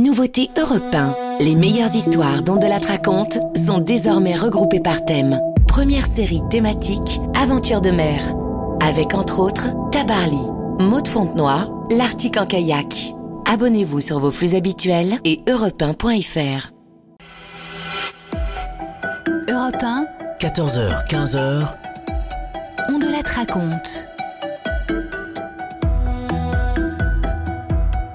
Nouveauté Europe 1. Les meilleures histoires dont de la raconte sont désormais regroupées par thème. Première série thématique Aventure de mer. Avec entre autres Tabarly, Maud Fontenoy, l'Arctique en kayak. Abonnez-vous sur vos flux habituels et europe1.fr. Europe 1. 14h, 15h. On de la raconte.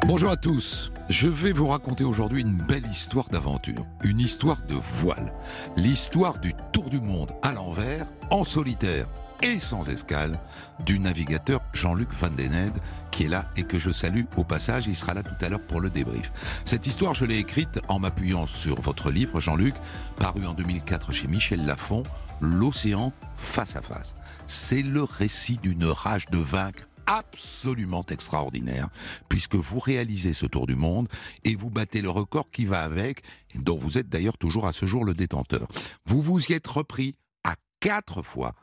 Bonjour à tous. Je vais vous raconter aujourd'hui une belle histoire d'aventure, une histoire de voile, l'histoire du tour du monde à l'envers, en solitaire et sans escale, du navigateur Jean-Luc Van Den qui est là et que je salue au passage. Il sera là tout à l'heure pour le débrief. Cette histoire, je l'ai écrite en m'appuyant sur votre livre, Jean-Luc, paru en 2004 chez Michel Lafon, L'océan face à face. C'est le récit d'une rage de vaincre absolument extraordinaire, puisque vous réalisez ce tour du monde et vous battez le record qui va avec, dont vous êtes d'ailleurs toujours à ce jour le détenteur. Vous vous y êtes repris à quatre fois,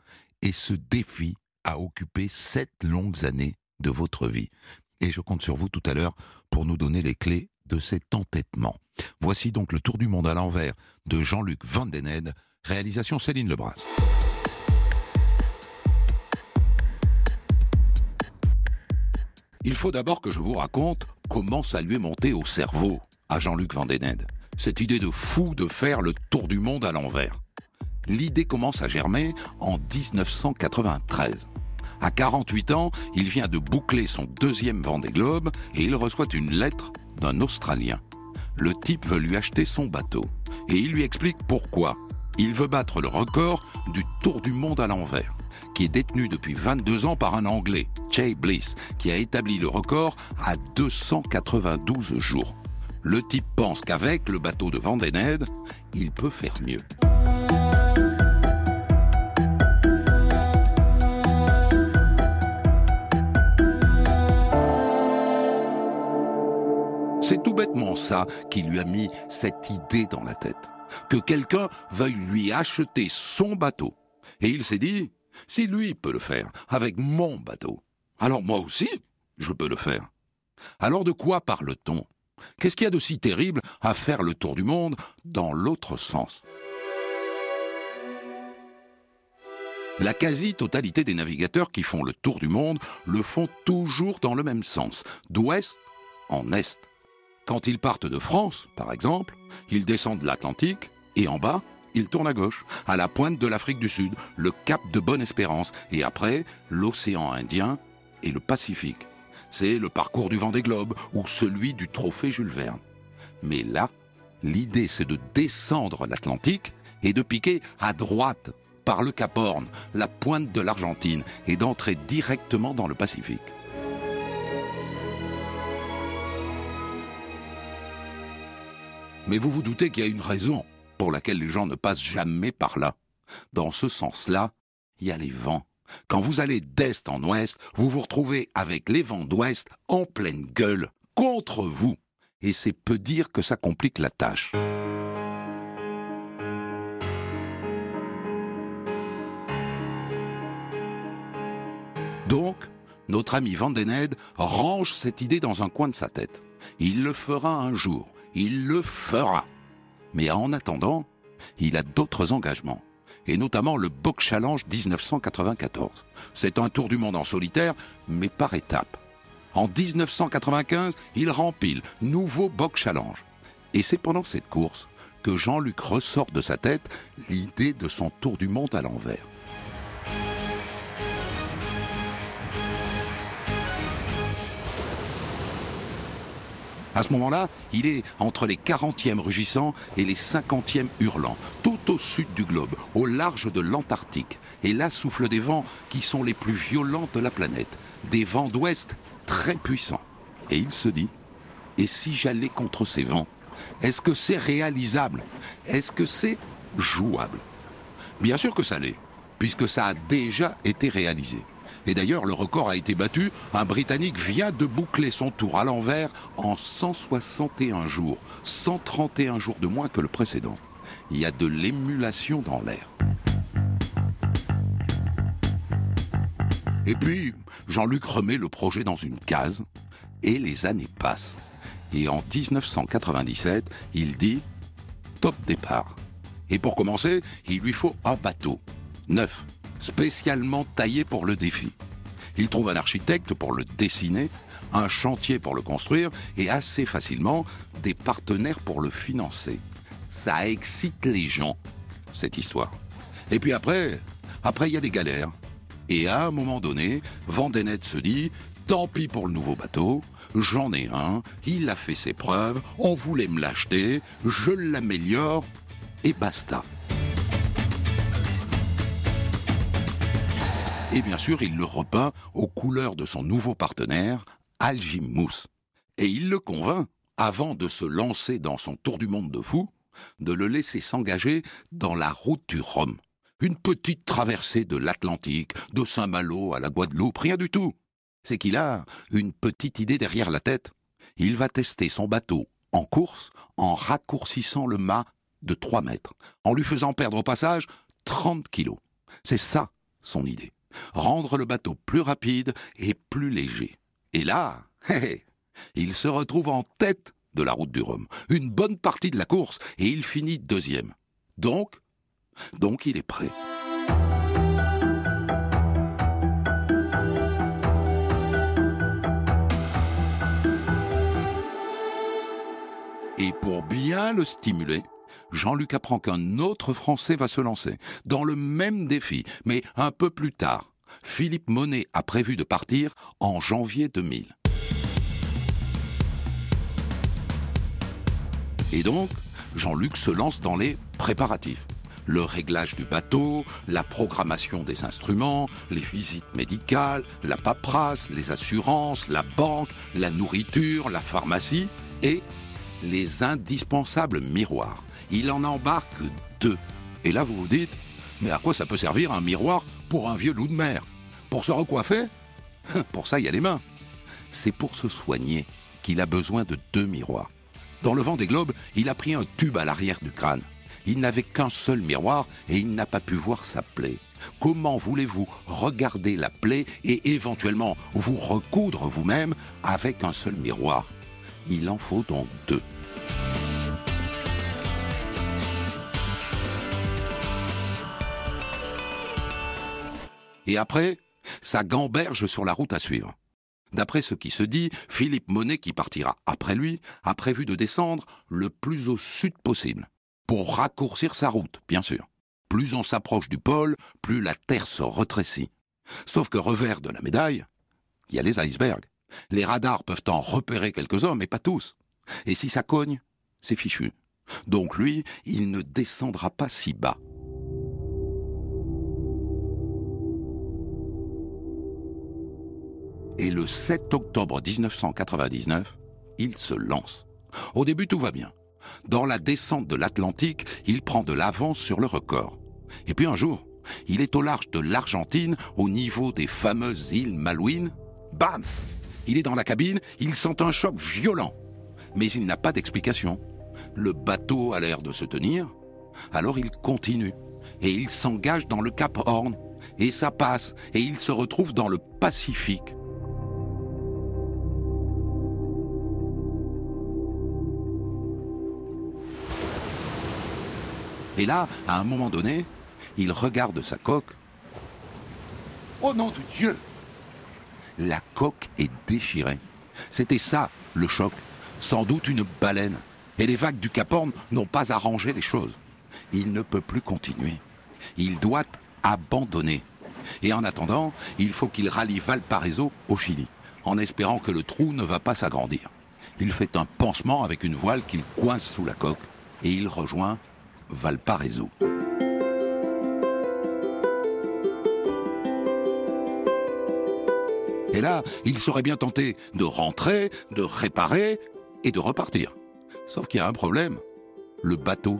et ce défi a occupé sept longues années de votre vie. Et je compte sur vous tout à l'heure pour nous donner les clés de cet entêtement. Voici donc le tour du monde à l'envers de Jean-Luc Van réalisation Céline Lebras. Il faut d'abord que je vous raconte comment ça lui est monté au cerveau à Jean-Luc Vandened. Cette idée de fou de faire le tour du monde à l'envers. L'idée commence à germer en 1993. À 48 ans, il vient de boucler son deuxième Vendée Globe et il reçoit une lettre d'un Australien. Le type veut lui acheter son bateau et il lui explique pourquoi. Il veut battre le record du tour du monde à l'envers qui est détenu depuis 22 ans par un Anglais, Jay Bliss, qui a établi le record à 292 jours. Le type pense qu'avec le bateau de Vandened, il peut faire mieux. C'est tout bêtement ça qui lui a mis cette idée dans la tête. Que quelqu'un veuille lui acheter son bateau. Et il s'est dit, si lui peut le faire avec mon bateau, alors moi aussi, je peux le faire. Alors de quoi parle-t-on? Qu'est-ce qu'il y a de si terrible à faire le tour du monde dans l'autre sens? La quasi-totalité des navigateurs qui font le tour du monde le font toujours dans le même sens, d'ouest en est. Quand ils partent de France, par exemple, ils descendent l'Atlantique et en bas, il tourne à gauche, à la pointe de l'Afrique du Sud, le cap de Bonne-Espérance, et après, l'océan Indien et le Pacifique. C'est le parcours du Vendée Globe ou celui du trophée Jules Verne. Mais là, l'idée c'est de descendre l'Atlantique et de piquer à droite par le Cap Horn, la pointe de l'Argentine, et d'entrer directement dans le Pacifique. Mais vous vous doutez qu'il y a une raison pour laquelle les gens ne passent jamais par là. Dans ce sens-là, il y a les vents. Quand vous allez d'est en ouest, vous vous retrouvez avec les vents d'ouest en pleine gueule, contre vous. Et c'est peu dire que ça complique la tâche. Donc, notre ami Vandened range cette idée dans un coin de sa tête. Il le fera un jour. Il le fera. Mais en attendant, il a d'autres engagements, et notamment le Box Challenge 1994. C'est un tour du monde en solitaire, mais par étapes. En 1995, il rempile nouveau Box Challenge. Et c'est pendant cette course que Jean-Luc ressort de sa tête l'idée de son tour du monde à l'envers. À ce moment-là, il est entre les 40e rugissants et les 50e hurlants, tout au sud du globe, au large de l'Antarctique. Et là soufflent des vents qui sont les plus violents de la planète, des vents d'ouest très puissants. Et il se dit, et si j'allais contre ces vents Est-ce que c'est réalisable? Est-ce que c'est jouable Bien sûr que ça l'est, puisque ça a déjà été réalisé. Et d'ailleurs, le record a été battu. Un Britannique vient de boucler son tour à l'envers en 161 jours. 131 jours de moins que le précédent. Il y a de l'émulation dans l'air. Et puis, Jean-Luc remet le projet dans une case et les années passent. Et en 1997, il dit top départ. Et pour commencer, il lui faut un bateau, neuf, spécialement taillé pour le défi. Il trouve un architecte pour le dessiner, un chantier pour le construire et assez facilement des partenaires pour le financer. Ça excite les gens, cette histoire. Et puis après, après il y a des galères. Et à un moment donné, Vandenet se dit, tant pis pour le nouveau bateau, j'en ai un, il a fait ses preuves, on voulait me l'acheter, je l'améliore, et basta. Et bien sûr, il le repeint aux couleurs de son nouveau partenaire, Algimous. Et il le convainc, avant de se lancer dans son tour du monde de fou, de le laisser s'engager dans la route du Rhum. Une petite traversée de l'Atlantique, de Saint-Malo à la Guadeloupe, rien du tout. C'est qu'il a une petite idée derrière la tête. Il va tester son bateau en course en raccourcissant le mât de 3 mètres, en lui faisant perdre au passage 30 kilos. C'est ça son idée rendre le bateau plus rapide et plus léger. Et là, il se retrouve en tête de la route du Rhum, une bonne partie de la course, et il finit deuxième. Donc, donc il est prêt. Et pour bien le stimuler, Jean-Luc apprend qu'un autre Français va se lancer, dans le même défi, mais un peu plus tard. Philippe Monet a prévu de partir en janvier 2000. Et donc, Jean-Luc se lance dans les préparatifs. Le réglage du bateau, la programmation des instruments, les visites médicales, la paperasse, les assurances, la banque, la nourriture, la pharmacie et les indispensables miroirs il en embarque deux. Et là, vous vous dites, mais à quoi ça peut servir un miroir pour un vieux loup de mer? Pour se recoiffer? Pour ça, il y a les mains. C'est pour se soigner qu'il a besoin de deux miroirs. Dans le vent des globes, il a pris un tube à l'arrière du crâne. Il n'avait qu'un seul miroir et il n'a pas pu voir sa plaie. Comment voulez-vous regarder la plaie et éventuellement vous recoudre vous-même avec un seul miroir? Il en faut donc deux. Et après, ça gamberge sur la route à suivre. D'après ce qui se dit, Philippe Monet, qui partira après lui, a prévu de descendre le plus au sud possible, pour raccourcir sa route, bien sûr. Plus on s'approche du pôle, plus la Terre se retrécit. Sauf que revers de la médaille, il y a les icebergs. Les radars peuvent en repérer quelques-uns, mais pas tous. Et si ça cogne, c'est fichu. Donc lui, il ne descendra pas si bas. Et le 7 octobre 1999, il se lance. Au début, tout va bien. Dans la descente de l'Atlantique, il prend de l'avance sur le record. Et puis un jour, il est au large de l'Argentine, au niveau des fameuses îles Malouines. Bam Il est dans la cabine, il sent un choc violent. Mais il n'a pas d'explication. Le bateau a l'air de se tenir. Alors il continue. Et il s'engage dans le Cap Horn. Et ça passe. Et il se retrouve dans le Pacifique. Et là, à un moment donné, il regarde sa coque. Oh nom de Dieu La coque est déchirée. C'était ça, le choc. Sans doute une baleine. Et les vagues du Cap Horn n'ont pas arrangé les choses. Il ne peut plus continuer. Il doit abandonner. Et en attendant, il faut qu'il rallie Valparaiso au Chili, en espérant que le trou ne va pas s'agrandir. Il fait un pansement avec une voile qu'il coince sous la coque et il rejoint Valparaiso. Et là, il serait bien tenté de rentrer, de réparer et de repartir. Sauf qu'il y a un problème. Le bateau,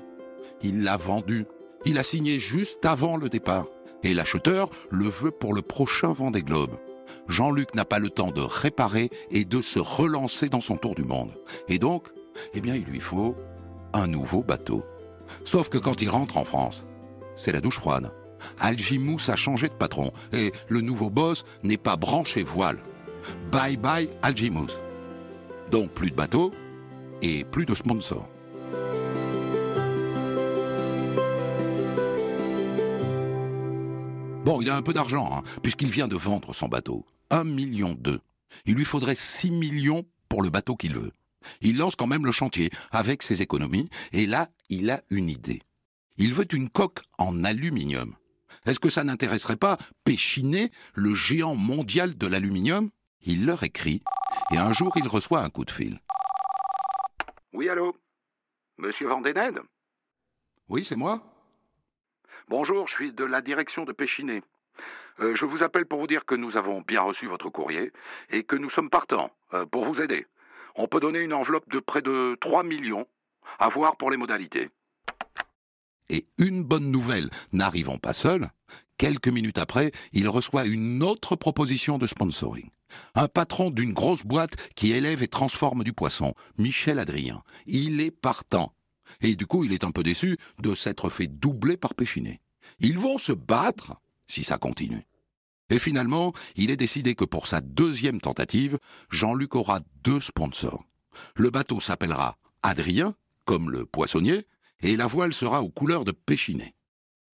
il l'a vendu. Il a signé juste avant le départ. Et l'acheteur le veut pour le prochain Vendée Globe. Jean-Luc n'a pas le temps de réparer et de se relancer dans son tour du monde. Et donc, eh bien, il lui faut un nouveau bateau. Sauf que quand il rentre en France, c'est la douche froide. Algimous a changé de patron et le nouveau boss n'est pas branché voile. Bye bye Algimous. Donc plus de bateau, et plus de sponsors. Bon, il a un peu d'argent, hein, puisqu'il vient de vendre son bateau. Un million d'eux. Il lui faudrait 6 millions pour le bateau qu'il veut. Il lance quand même le chantier avec ses économies, et là, il a une idée. Il veut une coque en aluminium. Est-ce que ça n'intéresserait pas Péchinet, le géant mondial de l'aluminium? Il leur écrit, et un jour il reçoit un coup de fil. Oui, allô? Monsieur Vandened? Oui, c'est moi Bonjour, je suis de la direction de Péchinet. Euh, je vous appelle pour vous dire que nous avons bien reçu votre courrier et que nous sommes partants euh, pour vous aider. On peut donner une enveloppe de près de 3 millions, à voir pour les modalités. Et une bonne nouvelle, n'arrivant pas seul, quelques minutes après, il reçoit une autre proposition de sponsoring. Un patron d'une grosse boîte qui élève et transforme du poisson, Michel Adrien. Il est partant. Et du coup, il est un peu déçu de s'être fait doubler par Péchinet. Ils vont se battre si ça continue. Et finalement, il est décidé que pour sa deuxième tentative, Jean-Luc aura deux sponsors. Le bateau s'appellera Adrien, comme le poissonnier, et la voile sera aux couleurs de Péchinet.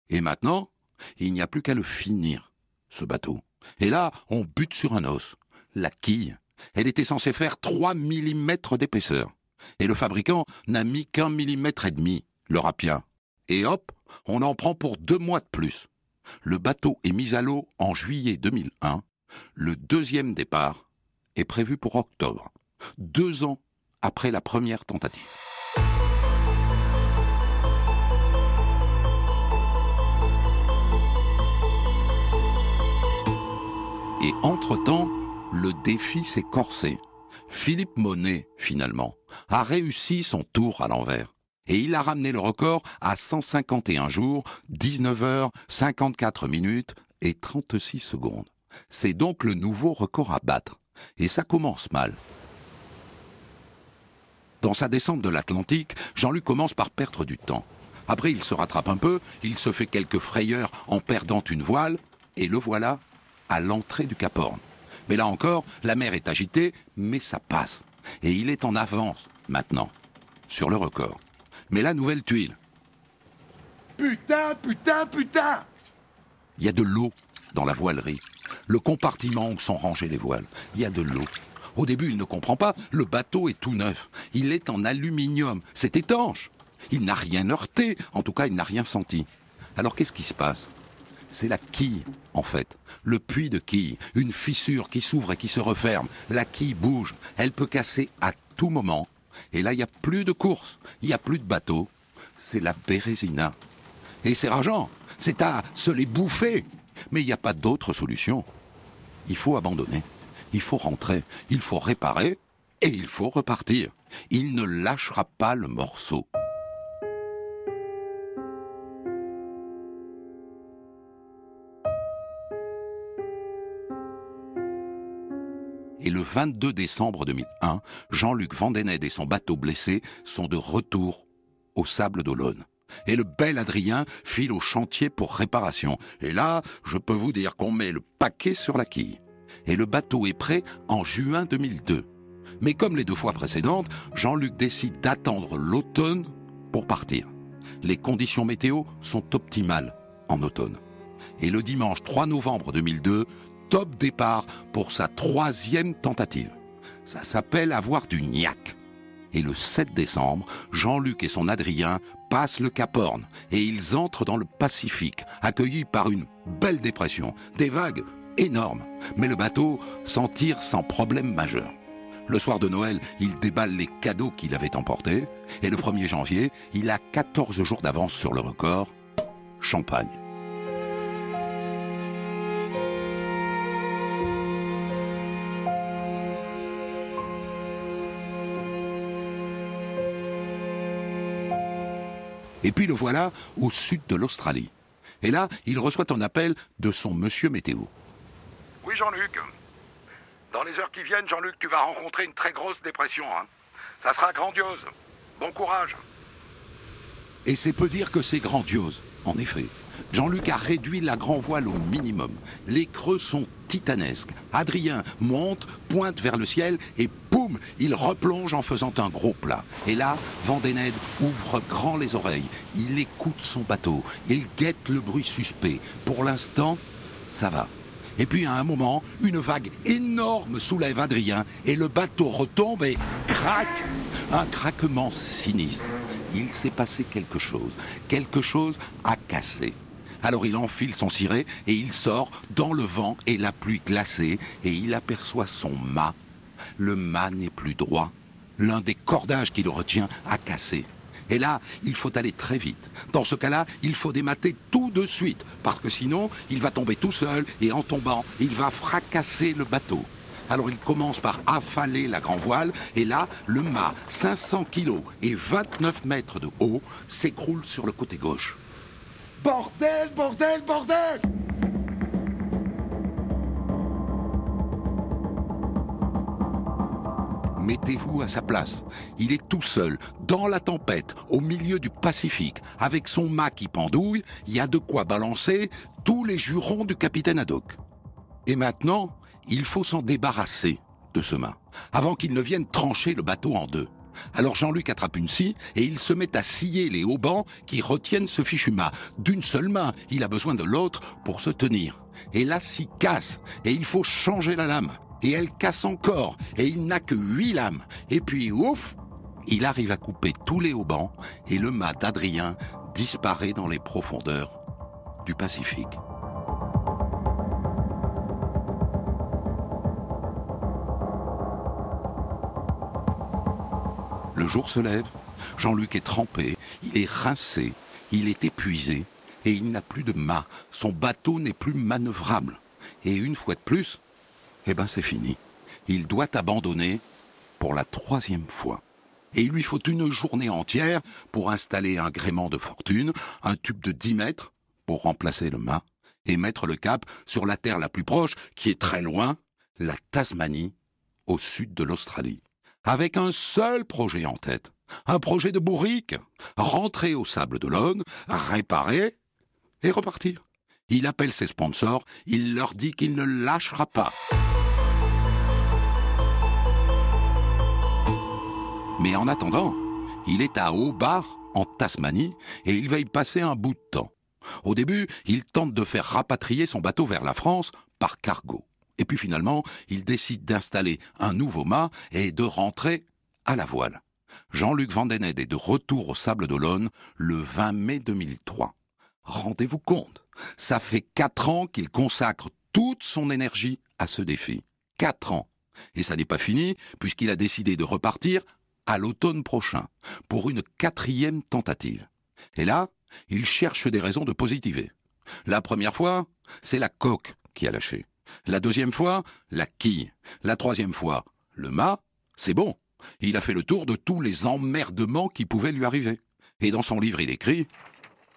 Et maintenant, il n'y a plus qu'à le finir, ce bateau. Et là, on bute sur un os. La quille. Elle était censée faire 3 mm d'épaisseur. Et le fabricant n'a mis qu'un millimètre et demi, le rapien. Et hop, on en prend pour deux mois de plus. Le bateau est mis à l'eau en juillet 2001. Le deuxième départ est prévu pour octobre, deux ans après la première tentative. Et entre-temps, le défi s'est corsé. Philippe Monet, finalement, a réussi son tour à l'envers. Et il a ramené le record à 151 jours, 19 heures, 54 minutes et 36 secondes. C'est donc le nouveau record à battre. Et ça commence mal. Dans sa descente de l'Atlantique, Jean-Luc commence par perdre du temps. Après, il se rattrape un peu, il se fait quelques frayeurs en perdant une voile, et le voilà à l'entrée du Cap Horn. Mais là encore, la mer est agitée, mais ça passe. Et il est en avance, maintenant, sur le record. Mais la nouvelle tuile. Putain, putain, putain Il y a de l'eau dans la voilerie. Le compartiment où sont rangées les voiles. Il y a de l'eau. Au début, il ne comprend pas. Le bateau est tout neuf. Il est en aluminium. C'est étanche. Il n'a rien heurté. En tout cas, il n'a rien senti. Alors qu'est-ce qui se passe? C'est la quille, en fait. Le puits de quille. Une fissure qui s'ouvre et qui se referme. La quille bouge. Elle peut casser à tout moment. Et là, il n'y a plus de course. Il n'y a plus de bateau. C'est la Bérésina. Et c'est rageant. C'est à se les bouffer. Mais il n'y a pas d'autre solution. Il faut abandonner. Il faut rentrer. Il faut réparer. Et il faut repartir. Il ne lâchera pas le morceau. 22 décembre 2001, Jean-Luc Vandened et son bateau blessé sont de retour au Sable d'Olonne. Et le bel Adrien file au chantier pour réparation. Et là, je peux vous dire qu'on met le paquet sur la quille. Et le bateau est prêt en juin 2002. Mais comme les deux fois précédentes, Jean-Luc décide d'attendre l'automne pour partir. Les conditions météo sont optimales en automne. Et le dimanche 3 novembre 2002, top départ pour sa troisième tentative. Ça s'appelle avoir du niaque. Et le 7 décembre, Jean-Luc et son Adrien passent le Cap Horn et ils entrent dans le Pacifique, accueillis par une belle dépression, des vagues énormes. Mais le bateau s'en tire sans problème majeur. Le soir de Noël, il déballe les cadeaux qu'il avait emportés et le 1er janvier, il a 14 jours d'avance sur le record. Champagne. Et puis le voilà au sud de l'Australie. Et là, il reçoit un appel de son monsieur météo. Oui, Jean-Luc. Dans les heures qui viennent, Jean-Luc, tu vas rencontrer une très grosse dépression. Hein. Ça sera grandiose. Bon courage. Et c'est peu dire que c'est grandiose, en effet. Jean-Luc a réduit la grand voile au minimum. Les creux sont titanesque. Adrien monte, pointe vers le ciel et poum, il replonge en faisant un gros plat. Et là, Vandened ouvre grand les oreilles. Il écoute son bateau. Il guette le bruit suspect. Pour l'instant, ça va. Et puis à un moment, une vague énorme soulève Adrien et le bateau retombe et craque. Un craquement sinistre. Il s'est passé quelque chose. Quelque chose a cassé. Alors il enfile son ciré et il sort dans le vent et la pluie glacée et il aperçoit son mât. Le mât n'est plus droit. L'un des cordages qui le retient a cassé. Et là, il faut aller très vite. Dans ce cas-là, il faut démater tout de suite, parce que sinon, il va tomber tout seul, et en tombant, il va fracasser le bateau. Alors il commence par affaler la grand voile, et là, le mât, 500 kilos et 29 mètres de haut, s'écroule sur le côté gauche. Bordel, bordel, bordel Mettez-vous à sa place. Il est tout seul, dans la tempête, au milieu du Pacifique, avec son mât qui pendouille, il y a de quoi balancer tous les jurons du capitaine Haddock. Et maintenant, il faut s'en débarrasser de ce mât, avant qu'il ne vienne trancher le bateau en deux. Alors Jean-Luc attrape une scie et il se met à scier les haubans qui retiennent ce fichu mât. D'une seule main, il a besoin de l'autre pour se tenir. Et la scie casse et il faut changer la lame et elle casse encore, et il n'a que huit lames. Et puis, ouf, il arrive à couper tous les haubans, et le mât d'Adrien disparaît dans les profondeurs du Pacifique. Le jour se lève, Jean-Luc est trempé, il est rincé, il est épuisé, et il n'a plus de mât, son bateau n'est plus manœuvrable. Et une fois de plus, eh ben c'est fini. Il doit abandonner pour la troisième fois. Et il lui faut une journée entière pour installer un gréement de fortune, un tube de 10 mètres pour remplacer le mât, et mettre le cap sur la terre la plus proche, qui est très loin, la Tasmanie, au sud de l'Australie. Avec un seul projet en tête, un projet de bourrique, rentrer au sable de d'Olonne, réparer et repartir. Il appelle ses sponsors, il leur dit qu'il ne lâchera pas. Mais en attendant, il est à Hobart, en Tasmanie, et il va y passer un bout de temps. Au début, il tente de faire rapatrier son bateau vers la France par cargo. Et puis finalement, il décide d'installer un nouveau mât et de rentrer à la voile. Jean-Luc Vandened est de retour au Sable d'Olonne le 20 mai 2003. Rendez-vous compte, ça fait quatre ans qu'il consacre toute son énergie à ce défi. Quatre ans. Et ça n'est pas fini, puisqu'il a décidé de repartir à l'automne prochain pour une quatrième tentative. Et là, il cherche des raisons de positiver. La première fois, c'est la coque qui a lâché. La deuxième fois, la quille. La troisième fois, le mât, c'est bon. Il a fait le tour de tous les emmerdements qui pouvaient lui arriver. Et dans son livre, il écrit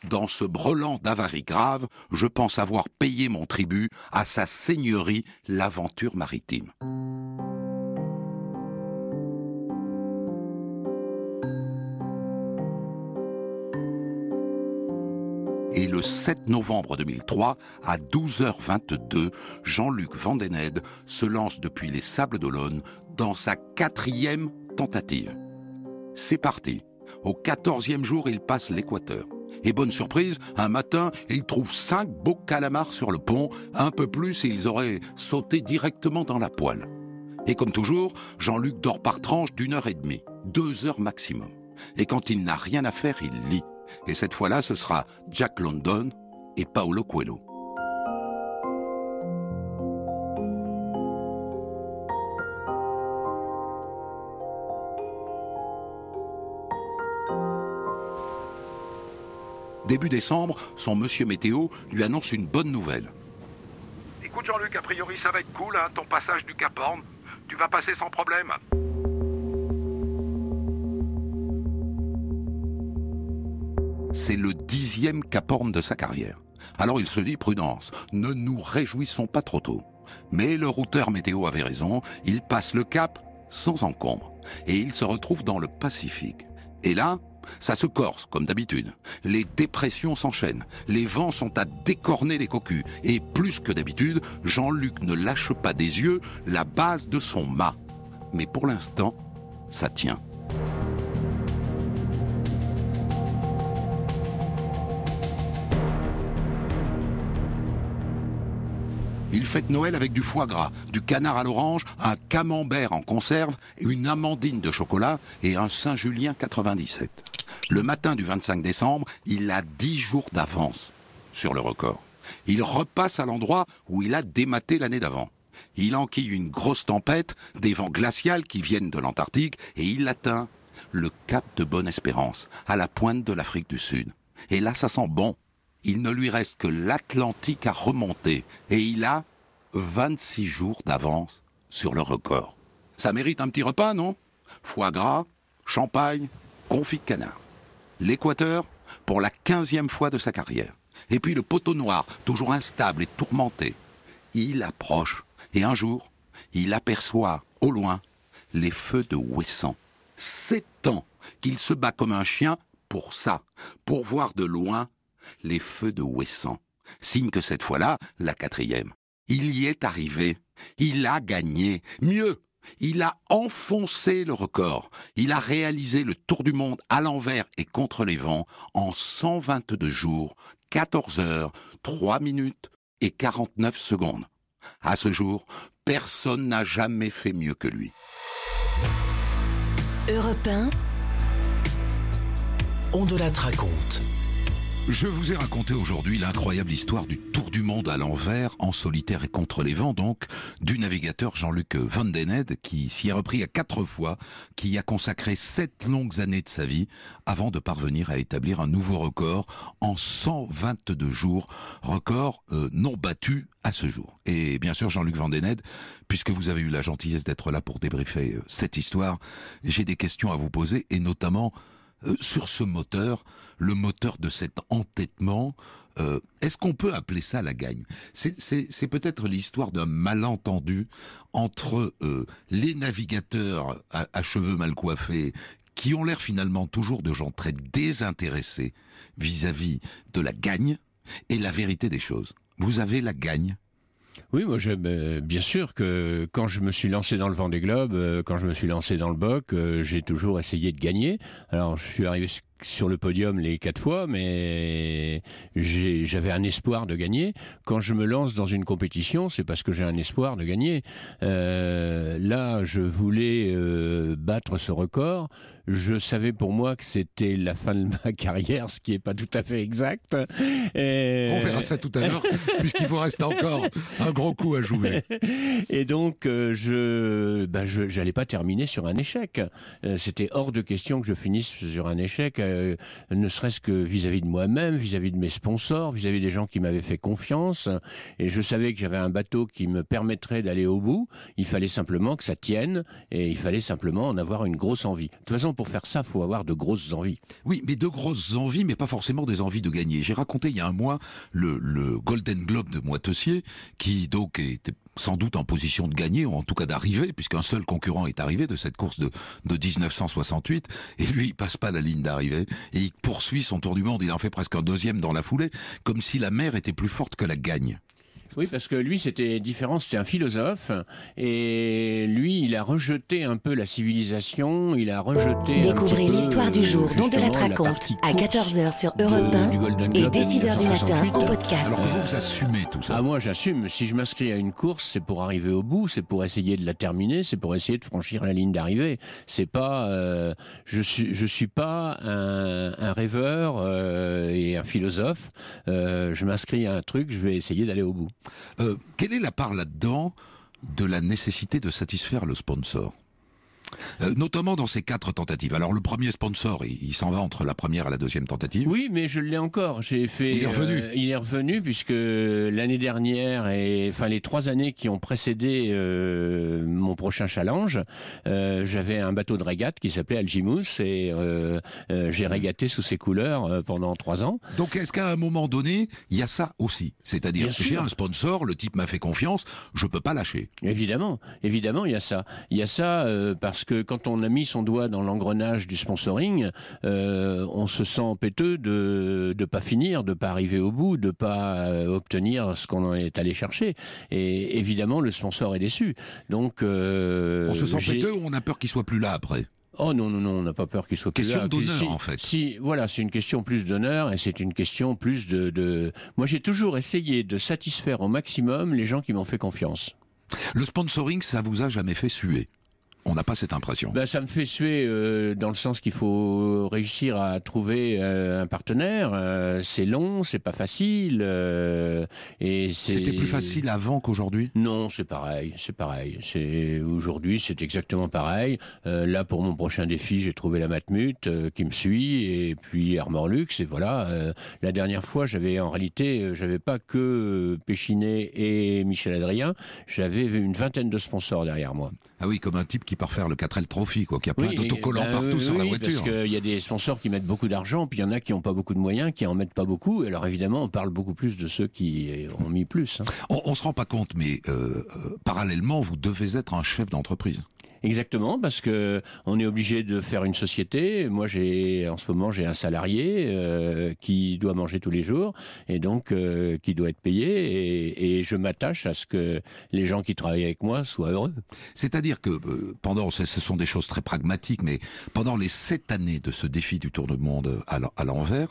Dans ce brelan d'avarie grave, je pense avoir payé mon tribut à sa seigneurie l'aventure maritime. Le 7 novembre 2003, à 12h22, Jean-Luc Vandened se lance depuis les Sables d'Olonne dans sa quatrième tentative. C'est parti. Au quatorzième jour, il passe l'équateur. Et bonne surprise, un matin, il trouve cinq beaux calamars sur le pont, un peu plus et ils auraient sauté directement dans la poêle. Et comme toujours, Jean-Luc dort par tranche d'une heure et demie, deux heures maximum. Et quand il n'a rien à faire, il lit. Et cette fois-là, ce sera Jack London et Paolo Coelho. Début décembre, son monsieur météo lui annonce une bonne nouvelle. Écoute Jean-Luc, a priori ça va être cool, hein, ton passage du Cap Horn. Tu vas passer sans problème. C'est le dixième Caporne de sa carrière. Alors il se dit prudence, ne nous réjouissons pas trop tôt. Mais le routeur météo avait raison, il passe le cap sans encombre et il se retrouve dans le Pacifique. Et là, Ça se corse, comme d'habitude. Les dépressions s'enchaînent. Les vents sont à décorner les cocus. Et plus que d'habitude, Jean-Luc ne lâche pas des yeux la base de son mât. Mais pour l'instant, ça tient. Noël avec du foie gras, du canard à l'orange, un camembert en conserve, une amandine de chocolat et un Saint-Julien 97. Le matin du 25 décembre, il a 10 jours d'avance sur le record. Il repasse à l'endroit où il a dématé l'année d'avant. Il enquille une grosse tempête, des vents glacials qui viennent de l'Antarctique, et il atteint le cap de Bonne-Espérance, à la pointe de l'Afrique du Sud. Et là, ça sent bon. Il ne lui reste que l'Atlantique à remonter, et il a 26 jours d'avance sur le record. Ça mérite un petit repas, non? Foie gras, champagne, confit de canard. L'Équateur, pour la quinzième fois de sa carrière. Et puis le poteau noir, toujours instable et tourmenté. Il approche, et un jour, il aperçoit, au loin, les feux de Ouessant. Sept ans qu'il se bat comme un chien pour ça, pour voir de loin les feux de Ouessant. Signe que cette fois-là, la quatrième. Il y est arrivé. Il a gagné. Mieux, il a enfoncé le record. Il a réalisé le tour du monde à l'envers et contre les vents en 122 jours, 14 heures, 3 minutes et 49 secondes. À ce jour, personne n'a jamais fait mieux que lui. Europe 1, On de la raconte. Je vous ai raconté aujourd'hui l'incroyable histoire du tour du monde à l'envers, en solitaire et contre les vents, donc, du navigateur Jean-Luc Van Den qui s'y est repris à quatre fois, qui y a consacré sept longues années de sa vie, avant de parvenir à établir un nouveau record en 122 jours, record euh, non battu à ce jour. Et bien sûr, Jean-Luc Van Den puisque vous avez eu la gentillesse d'être là pour débriefer euh, cette histoire, j'ai des questions à vous poser, et notamment euh, sur ce moteur, le moteur de cet entêtement, euh, est-ce qu'on peut appeler ça la gagne? C'est- peut-être l'histoire d'un malentendu entre euh, les navigateurs à, à cheveux mal coiffés, qui ont l'air finalement toujours de gens très désintéressés vis-à-vis de la gagne, et la vérité des choses. Vous avez la gagne Oui, moi, euh, bien sûr que quand je me suis lancé dans le Vendée Globe, euh, quand je me suis lancé dans le BOC, euh, j'ai toujours essayé de gagner. Alors, je suis arrivé sur le podium les quatre fois, mais j'avais un espoir de gagner. Quand je me lance dans une compétition, c'est parce que j'ai un espoir de gagner. Euh, là, je voulais battre ce record. Je savais pour moi que c'était la fin de ma carrière, ce qui n'est pas tout à fait exact. Et- On verra ça tout à l'heure, puisqu'il vous reste encore un gros coup à jouer. et donc, euh, je, j'allais pas terminer sur un échec. Euh, C'était hors de question que je finisse sur un échec, euh, ne serait-ce que vis-à-vis de moi-même, vis-à-vis de mes sponsors, vis-à-vis des gens qui m'avaient fait confiance. Et je savais que j'avais un bateau qui me permettrait d'aller au bout. Il fallait simplement que ça tienne, et il fallait simplement en avoir une grosse envie. De toute façon, pour faire ça, faut avoir de grosses envies. Oui, mais de grosses envies, mais pas forcément des envies de gagner. J'ai raconté il y a un mois le, Golden Globe de Moitessier, qui donc était sans doute en position de gagner, ou en tout cas d'arriver, puisqu'un seul concurrent est arrivé de cette course de, de 1968, et lui, il passe pas la ligne d'arrivée, et il poursuit son tour du monde, il en fait presque un deuxième dans la foulée, comme si la mer était plus forte que la gagne. Oui, parce que lui, c'était différent, c'était un philosophe, et lui, il a rejeté un peu la civilisation, il a rejeté... découvrez l'histoire du jour dont de la raconte à course 14h sur Europe 1 du Golden et dès de 6h du matin 1968. en podcast. Alors vous, vous assumez tout ça. Ah moi j'assume, si je m'inscris à une course, c'est pour arriver au bout, c'est pour essayer de la terminer, c'est pour essayer de franchir la ligne d'arrivée. C'est pas euh, je suis je suis pas un, un rêveur euh, et un philosophe. Euh, je m'inscris à un truc, je vais essayer d'aller au bout. Euh, quelle est la part là-dedans de la nécessité de satisfaire le sponsor? Euh, notamment dans ces quatre tentatives. Alors le premier sponsor, il, il s'en va entre la première et la deuxième tentative. Oui, mais je l'ai encore. J'ai fait. Il est revenu. euh, il est revenu puisque l'année dernière et enfin les trois années qui ont précédé euh, mon prochain challenge, j'avais un bateau de régate qui s'appelait Algimous et j'ai régaté sous ses couleurs pendant trois ans. Donc est-ce qu'à un moment donné, il y a ça aussi? C'est-à-dire, sûr. j'ai un sponsor, le type m'a fait confiance, je peux pas lâcher. Évidemment, évidemment, il y a ça. Il y a ça parce parce que quand on a mis son doigt dans l'engrenage du sponsoring, euh, on se sent péteux de ne pas finir, de pas arriver au bout, de pas euh, obtenir ce qu'on est allé chercher. Et évidemment, le sponsor est déçu. Donc, on se sent péteux ou on a peur qu'il soit plus là après? Oh non, non, non, on n'a pas peur qu'il soit plus question d'honneur, en fait. Si, voilà, c'est une question plus d'honneur et c'est une question plus de, de... Moi, j'ai toujours essayé de satisfaire au maximum les gens qui m'ont fait confiance. Le sponsoring, ça vous a jamais fait suer? On n'a pas cette impression. Ben, ça me fait suer euh, dans le sens qu'il faut réussir à trouver euh, un partenaire. Euh, c'est long, c'est pas facile. et c'était plus facile avant qu'aujourd'hui? Non, c'est pareil, c'est pareil. C'est aujourd'hui, c'est exactement pareil. là, pour mon prochain défi, j'ai trouvé la Matmut qui me suit et puis Armor Lux et voilà. la dernière fois, j'avais en réalité, j'avais pas que Péchinet et Michel Adrien, j'avais une vingtaine de sponsors derrière moi. Ah oui, comme un type qui part faire le 4L Trophy, quoi, qui a plein d'autocollants ben, partout sur la voiture. Parce qu'il y a des sponsors qui mettent beaucoup d'argent, puis il y en a qui n'ont pas beaucoup de moyens, qui en mettent pas beaucoup. Alors évidemment, on parle beaucoup plus de ceux qui ont mis plus. Hein. On, on se rend pas compte, mais euh, euh, parallèlement, vous devez être un chef d'entreprise. Exactement, parce que on est obligé de faire une société. Moi, j'ai en ce moment j'ai un salarié euh, qui doit manger tous les jours et donc euh, qui doit être payé. Et, je m'attache à ce que les gens qui travaillent avec moi soient heureux. C'est-à-dire que euh, pendant, ce sont des choses très pragmatiques, mais pendant les sept années de ce défi du tour du monde à l'envers,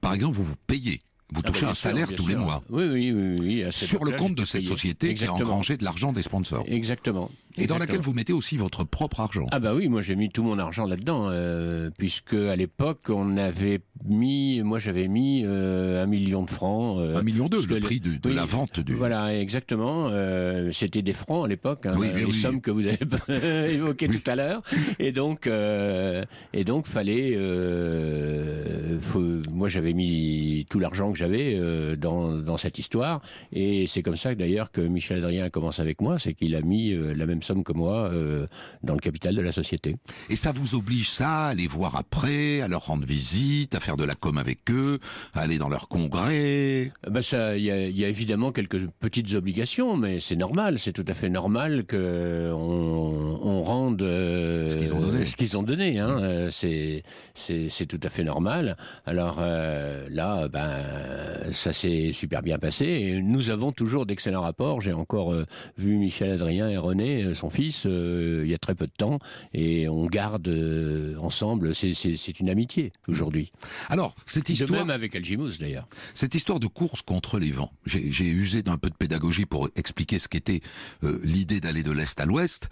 par exemple, vous vous payez vous ah, touchez un salaire tous les mois. Oui, oui, oui. oui sur le compte de cette société qui a engrangé de l'argent des sponsors. Exactement. Et dans laquelle vous mettez aussi votre propre argent. Ah bah oui, moi j'ai mis tout mon argent là-dedans, euh, puisque à l'époque on avait mis, moi j'avais mis euh, un million de francs. Euh, un million deux, le prix de, la vente du. Voilà, exactement. Euh, C'était des francs à l'époque, hein, les sommes que vous avez évoquées tout à l'heure, et donc et donc fallait, faut, moi j'avais mis tout l'argent que j'avais dans dans cette histoire, et c'est comme ça d'ailleurs que Michel Adrien commence avec moi, c'est qu'il a mis la même somme que moi euh, dans le capital de la société. Et ça vous oblige ça à les voir après, à leur rendre visite, à faire de la com avec eux, à aller dans leur congrès? Ça, il y a, y a, évidemment quelques petites obligations, mais c'est normal, c'est tout à fait normal que on, on rende euh, ce qu'ils ont donné. Ce qu'ils ont donné, hein, euh, c'est c'est tout à fait normal. Alors euh, là, ben ça s'est super bien passé. Et nous avons toujours d'excellents rapports. J'ai encore vu Michel Adrien et René son fils euh, il y a très peu de temps et on garde euh, ensemble. C'est une amitié aujourd'hui. Alors cette histoire, de même avec Algimous d'ailleurs. Cette histoire de course contre les vents. J'ai usé d'un peu de pédagogie pour expliquer ce qu'était euh, l'idée d'aller de l'est à l'ouest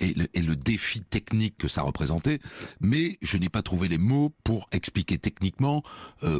et, et, le défi technique que ça représentait, mais je n'ai pas trouvé les mots pour expliquer techniquement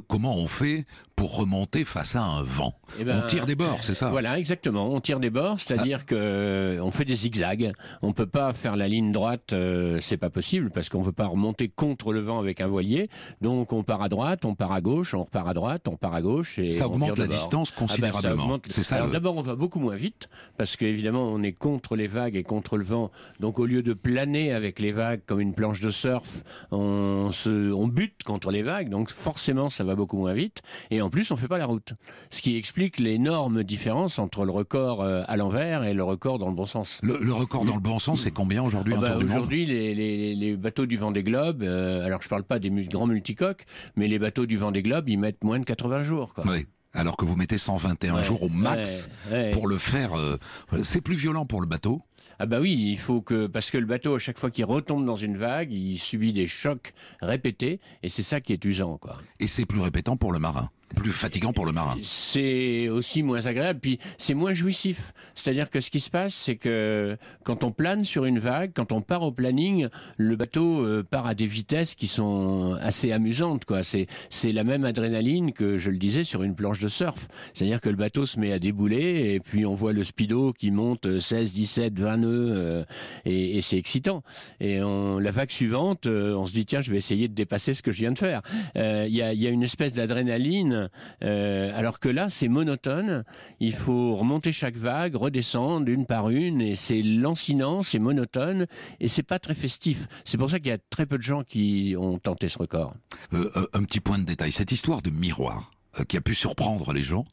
comment on fait pour remonter face à un vent. Eh ben, on tire des bords, c'est ça? Voilà, exactement. On tire des bords, c'est-à-dire ah. que on fait des zigzags. On peut pas faire la ligne droite, euh, c'est pas possible parce qu'on peut pas remonter contre le vent avec un voilier. Donc on part à droite, on part à gauche, on repart à droite, on part à gauche et ça augmente la distance ah ben, considérablement. c'est ça. Alors d'abord on va beaucoup moins vite parce qu'évidemment on est contre les vagues et contre le vent. Donc au lieu de planer avec les vagues comme une planche de surf, on se, on bute contre les vagues. Donc forcément ça va beaucoup moins vite et en plus on fait pas la route. Ce qui explique l'énorme différence entre le record euh, à l'envers et le record dans le bon sens. Le, record dans le bon sens, c'est combien aujourd'hui ah bah, Aujourd'hui, les, les, les, bateaux du Vendée Globe, euh, alors je parle pas des grands multicoques, mais les bateaux du Vendée Globe, ils mettent moins de 80 jours. Quoi. Oui alors que vous mettez 121 jours au max pour le faire. Euh, c'est plus violent pour le bateau? Ah bah oui, il faut que parce que le bateau à chaque fois qu'il retombe dans une vague, il subit des chocs répétés et c'est ça qui est usant quoi. Et c'est plus répétant pour le marin? Plus fatigant pour le marin. C'est aussi moins agréable, puis c'est moins jouissif. C'est-à-dire que ce qui se passe, c'est que quand on plane sur une vague, quand on part au planning, le bateau euh, part à des vitesses qui sont assez amusantes. quoi. C'est c'est la même adrénaline que je le disais sur une planche de surf. C'est-à-dire que le bateau se met à débouler et puis on voit le speedo qui monte 16, 17, 20 nœuds euh, et, c'est excitant. Et la vague suivante, euh, on se dit tiens, je vais essayer de dépasser ce que je viens de faire. Il y a, y a une espèce d'adrénaline euh, alors que là, c'est monotone. Il faut remonter chaque vague, redescendre une par une, et c'est lancinant, c'est monotone, et c'est pas très festif. C'est pour ça qu'il y a très peu de gens qui ont tenté ce record. Euh, euh, un petit point de détail, cette histoire de miroir qui a pu surprendre les gens.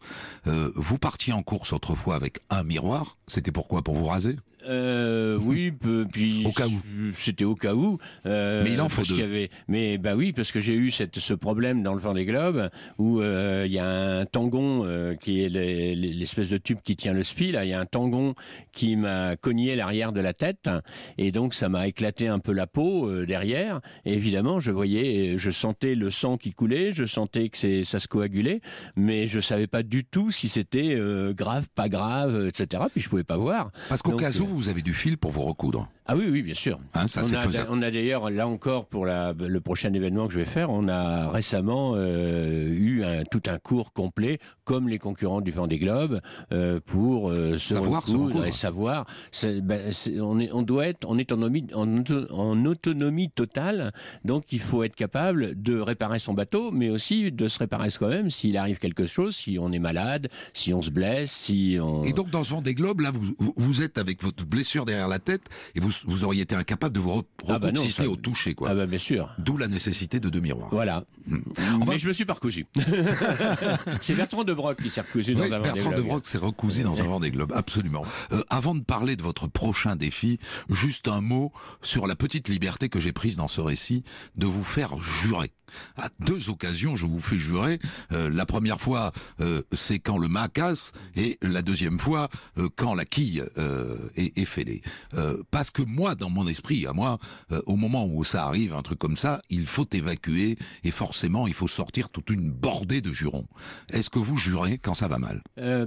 vous partiez en course autrefois avec un miroir. C'était pourquoi? Pour vous raser? Euh, Oui, puis au cas où. C'était au cas où. Euh, mais il en faut deux. avait, mais bah oui, parce que j'ai eu cette, ce problème dans le vent des globes où euh, il y a un tangon qui est l'espèce de tube qui tient le spi. Là, il y a un tangon qui m'a cogné l'arrière de la tête et donc ça m'a éclaté un peu la peau derrière. Et évidemment, je voyais, je sentais le sang qui coulait, je sentais que ça se coagulait, mais je savais pas du tout si c'était grave, pas grave, etc. Puis je pouvais pas voir. Parce qu'au cas où, vous avez du fil pour vous recoudre. Ah oui, oui, bien sûr. Hein, ça, on, a, on, a, d'ailleurs, là encore, pour la, le prochain événement que je vais faire, on a récemment euh, eu un, tout un cours complet, comme les concurrents du Vendée Globe, euh, pour euh, se savoir et savoir. Ben, on, est, on doit être, on est en, en, en, autonomie totale, donc il faut être capable de réparer son bateau, mais aussi de se réparer soi-même s'il arrive quelque chose, si on est malade, si on se blesse, si on... Et donc dans ce Vendée Globe, là, vous, vous êtes avec votre blessure derrière la tête et vous vous, auriez été incapable de vous recoudre ah bah si au toucher, quoi. Ah bah bien sûr. D'où la nécessité de deux miroirs. Voilà. Hmm. Mais je me suis pas recousu. c'est Bertrand de Broc qui s'est recousu dans un Vendée Bertrand de Broc s'est recousu dans un Vendée Globe, absolument. Euh, avant de parler de votre prochain défi, juste un mot sur la petite liberté que j'ai prise dans ce récit de vous faire jurer. À deux occasions, je vous fais jurer. Euh, la première fois, euh, c'est quand le mât casse, et la deuxième fois, quand la quille est, est fêlée. parce que moi, dans mon esprit, à moi, au moment où ça arrive, un truc comme ça, il faut évacuer, et forcément, il faut sortir toute une bordée de jurons. Est-ce que vous jurez quand ça va mal?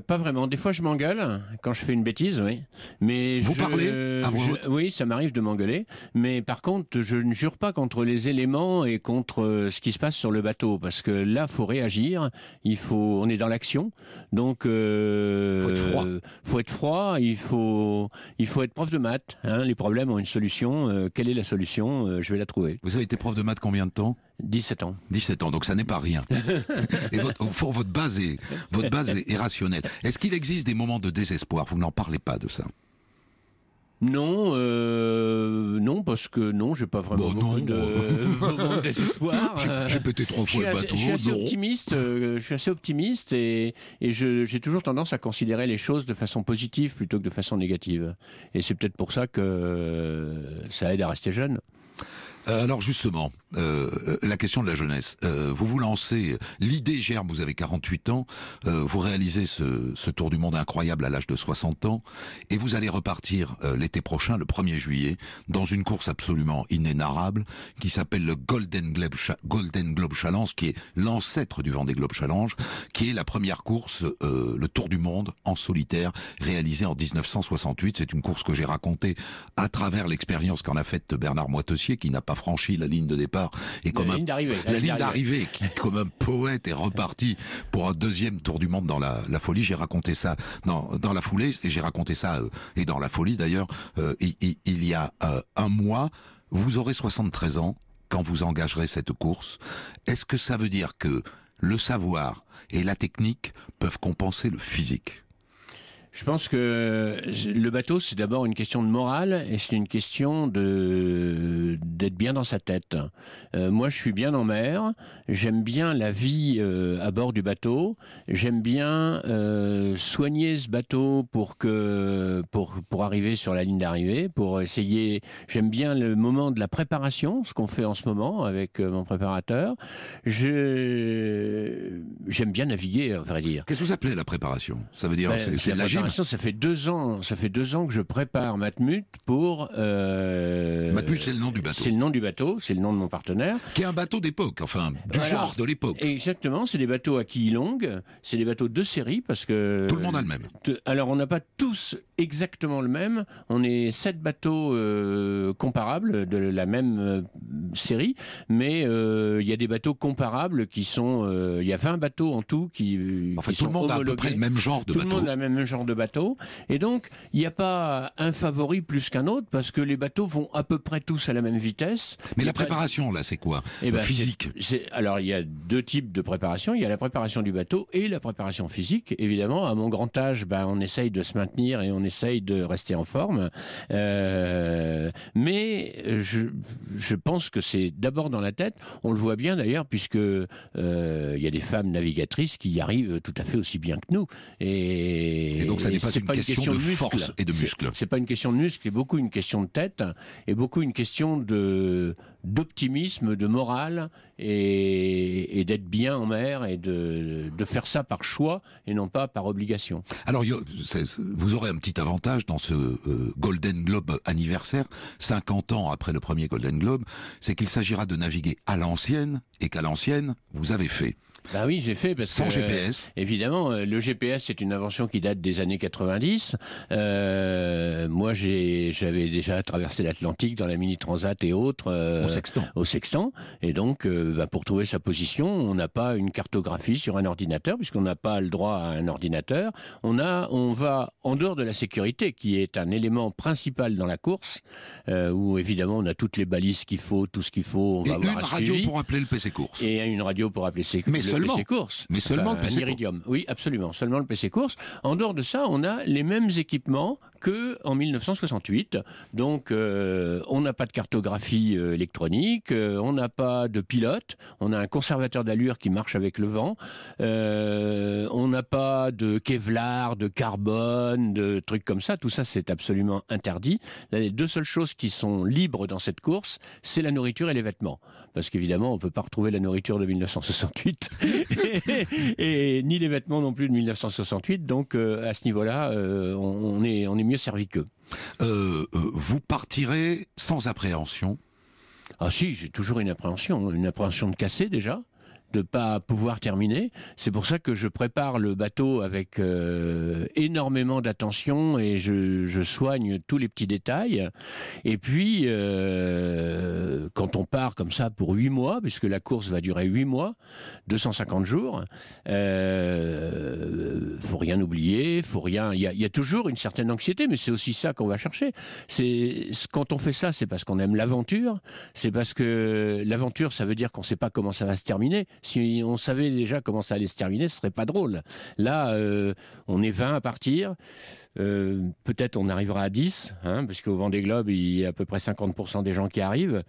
Pas vraiment. Des fois, je m'engueule quand je fais une bêtise, oui. Mais vous je, parlez Oui, ça m'arrive de m'engueuler. Mais par contre, je ne jure pas contre les éléments et contre ce qui se passe sur le bateau, parce que là, faut réagir. Il faut, on est dans l'action, donc euh, faut être froid. Faut être froid. Il faut, il faut être prof de maths. Hein. Les problèmes ont une solution. Euh, quelle est la solution euh, Je vais la trouver. Vous avez été prof de maths combien de temps? 17 ans. 17 ans, donc ça n'est pas rien. Et votre, votre base est, votre base est rationnelle. Est-ce qu'il existe des moments de désespoir? Vous n'en parlez pas de ça. Non, euh, non, parce que non, j'ai pas vraiment bon, de, désespoir. J'ai pété trois fois le bateau. Je suis assez optimiste. Euh, je suis assez optimiste et, et j'ai toujours tendance à considérer les choses de façon positive plutôt que de façon négative. Et c'est peut-être pour ça que ça aide à rester jeune. Euh, alors justement, euh, la question de la jeunesse. Euh, vous vous lancez, l'idée germe, vous avez 48 ans, vous réalisez ce, tour du monde incroyable à l'âge de 60 ans, et vous allez repartir l'été prochain, le 1er juillet, dans une course absolument inénarrable qui s'appelle le Golden Globe, Golden Globe Challenge, qui est l'ancêtre du Vendée Globe Challenge, qui est la première course, le tour du monde en solitaire, réalisée en 1968. C'est une course que j'ai racontée à travers l'expérience qu'en a faite Bernard Moitessier, qui n'a pas franchi la ligne de départ et comme la ligne d'arrivée, la, ligne d'arrivée qui comme un poète est reparti pour un deuxième tour du monde dans la, la folie. J'ai raconté ça dans, dans la foulée et j'ai raconté ça euh, et dans la folie d'ailleurs euh, il, il, y a euh, un mois. Vous aurez 73 ans quand vous engagerez cette course. Est-ce que ça veut dire que le savoir et la technique peuvent compenser le physique? Je pense que le bateau, c'est d'abord une question de morale et c'est une question de d'être bien dans sa tête. Euh, moi, je suis bien en mer. J'aime bien la vie euh, à bord du bateau. J'aime bien euh, soigner ce bateau pour que pour pour arriver sur la ligne d'arrivée, pour essayer. J'aime bien le moment de la préparation, ce qu'on fait en ce moment avec mon préparateur. Je j'aime bien naviguer, à vrai dire. Qu'est-ce que vous appelez la préparation? Ça veut dire ben, c'est de la gym ça fait deux ans, ça fait deux ans que je prépare Matmut pour. Euh, Matmut, c'est le nom du bateau. C'est le nom du bateau, c'est le nom de mon partenaire. Qui est un bateau d'époque, enfin du genre de l'époque. Exactement, c'est des bateaux à quille longue, c'est des bateaux de série parce que. Tout le monde a le même. Alors on n'a pas tous exactement le même. On est sept bateaux euh, comparables de la même euh, série, mais euh, il y a des bateaux comparables qui sont. Il y a 20 bateaux en tout qui. En fait, tout le monde a à peu près le même genre de bateau. Tout le monde a le même genre de bateau. Et donc, il n'y a pas un favori plus qu'un autre parce que les bateaux vont à peu près tous à la même vitesse. Mais la préparation, là, c'est quoi? Eh ben, Physique. alors, il y a deux types de préparation. Il y a la préparation du bateau et la préparation physique. Évidemment, à mon grand âge, ben, on essaye de se maintenir et on essaye de rester en forme. Euh, mais je, je pense que c'est d'abord dans la tête. On le voit bien d'ailleurs, puisque euh, il y a des femmes navigatrices qui y arrivent tout à fait aussi bien que nous. Et, et donc Ça n'est pas une question de muscle. force et de muscle. C'est pas une question de muscle, c'est beaucoup une question de tête et beaucoup une question de d'optimisme, de morale et, et d'être bien en mer et de, de faire ça par choix et non pas par obligation. Alors, vous aurez un petit avantage dans ce euh, Golden Globe anniversaire, 50 ans après le premier Golden Globe, c'est qu'il s'agira de naviguer à l'ancienne et qu'à l'ancienne, vous avez fait. Bah oui, j'ai fait parce Sans que GPS. Évidemment, euh, le GPS c'est une invention qui date des années 90. Euh, moi, j'avais déjà traversé l'Atlantique dans la mini transat et autres. euh, Au sextant. au sextant. Et donc, euh, bah, pour trouver sa position, on n'a pas une cartographie sur un ordinateur, puisqu'on n'a pas le droit à un ordinateur. On, a, on va en dehors de la sécurité, qui est un élément principal dans la course, euh, où évidemment on a toutes les balises qu'il faut, tout ce qu'il faut. On Et va avoir une un radio suivi. pour appeler le PC course. Et une radio pour appeler ses, Mais le seulement. PC course. Mais seulement le PC course. Oui, absolument. Seulement le PC course. En dehors de ça, on a les mêmes équipements que en 1968. Donc, euh, on n'a pas de cartographie euh, électronique, euh, on n'a pas de pilote, on a un conservateur d'allure qui marche avec le vent, on n'a pas de Kevlar, de carbone, de trucs comme ça. Tout ça, c'est absolument interdit. Les deux seules choses qui sont libres dans cette course, c'est la nourriture et les vêtements. Parce qu'évidemment, on peut pas retrouver la nourriture de 1968 et, ni les vêtements non plus de 1968. Donc, à ce niveau-là, on, on est, on est mieux servi qu'eux. Euh, euh, vous partirez sans appréhension? Ah si, j'ai toujours une appréhension, une appréhension de casser déjà de pas pouvoir terminer. C'est pour ça que je prépare le bateau avec euh, énormément d'attention et je, soigne tous les petits détails. Et puis, euh, quand on part comme ça pour huit mois, puisque la course va durer huit mois, 250 jours, euh, faut rien oublier, faut rien. Il y a, y a toujours une certaine anxiété, mais c'est aussi ça qu'on va chercher. C'est quand on fait ça, c'est parce qu'on aime l'aventure, c'est parce que l'aventure, ça veut dire qu'on ne sait pas comment ça va se terminer. Si on savait déjà comment ça allait se terminer, ce serait pas drôle. Là, euh, on est 20 à partir. Euh, Peut-être on arrivera à 10, hein, parce qu'au Vendée Globe, il y a à peu près 50% des gens qui arrivent.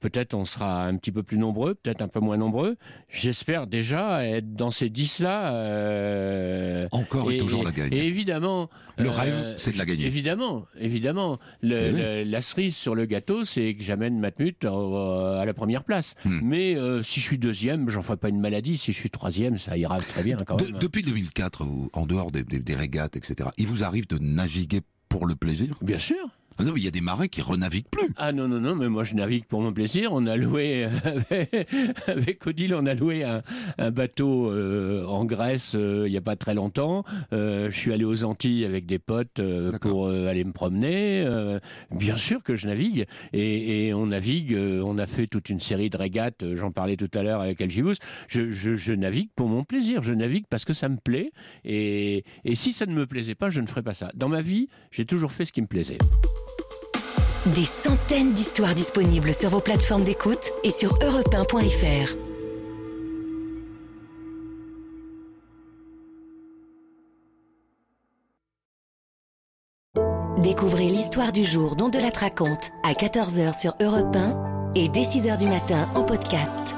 Peut-être on sera un petit peu plus nombreux, peut-être un peu moins nombreux. J'espère déjà être dans ces 10-là. euh, Encore et, toujours la gagne. et évidemment, Le euh, rêve, c'est de la gagner. Évidemment, évidemment. Le- Eh le- la cerise sur le gâteau, c'est que j'amène Matmut euh, à la première place. Hmm. Mais euh, si je suis deuxième, j'en ferai pas une maladie. Si je suis troisième, ça ira très bien quand De- même. depuis 2004, vous- en dehors des, des- des régates, etc., il vous arrive de naviguer pour le plaisir? Bien sûr. Ah non, Il y a des marais qui renaviguent plus. Ah non, non, non, mais moi je navigue pour mon plaisir. On a loué, avec, avec Odile, on a loué un, un bateau euh, en Grèce euh, il n'y a pas très longtemps. Euh, je suis allé aux Antilles avec des potes euh, pour euh, aller me promener. Euh, bien sûr que je navigue. Et, et on navigue, euh, on a fait toute une série de régates, euh, j'en parlais tout à l'heure avec Algibus. Je, je, je navigue pour mon plaisir. Je navigue parce que ça me plaît. Et, et si ça ne me plaisait pas, je ne ferais pas ça. Dans ma vie, j'ai toujours fait ce qui me plaisait. Des centaines d'histoires disponibles sur vos plateformes d'écoute et sur europe1.fr. Découvrez l'histoire du jour dont de la raconte à 14h sur Europe 1 et dès 6h du matin en podcast.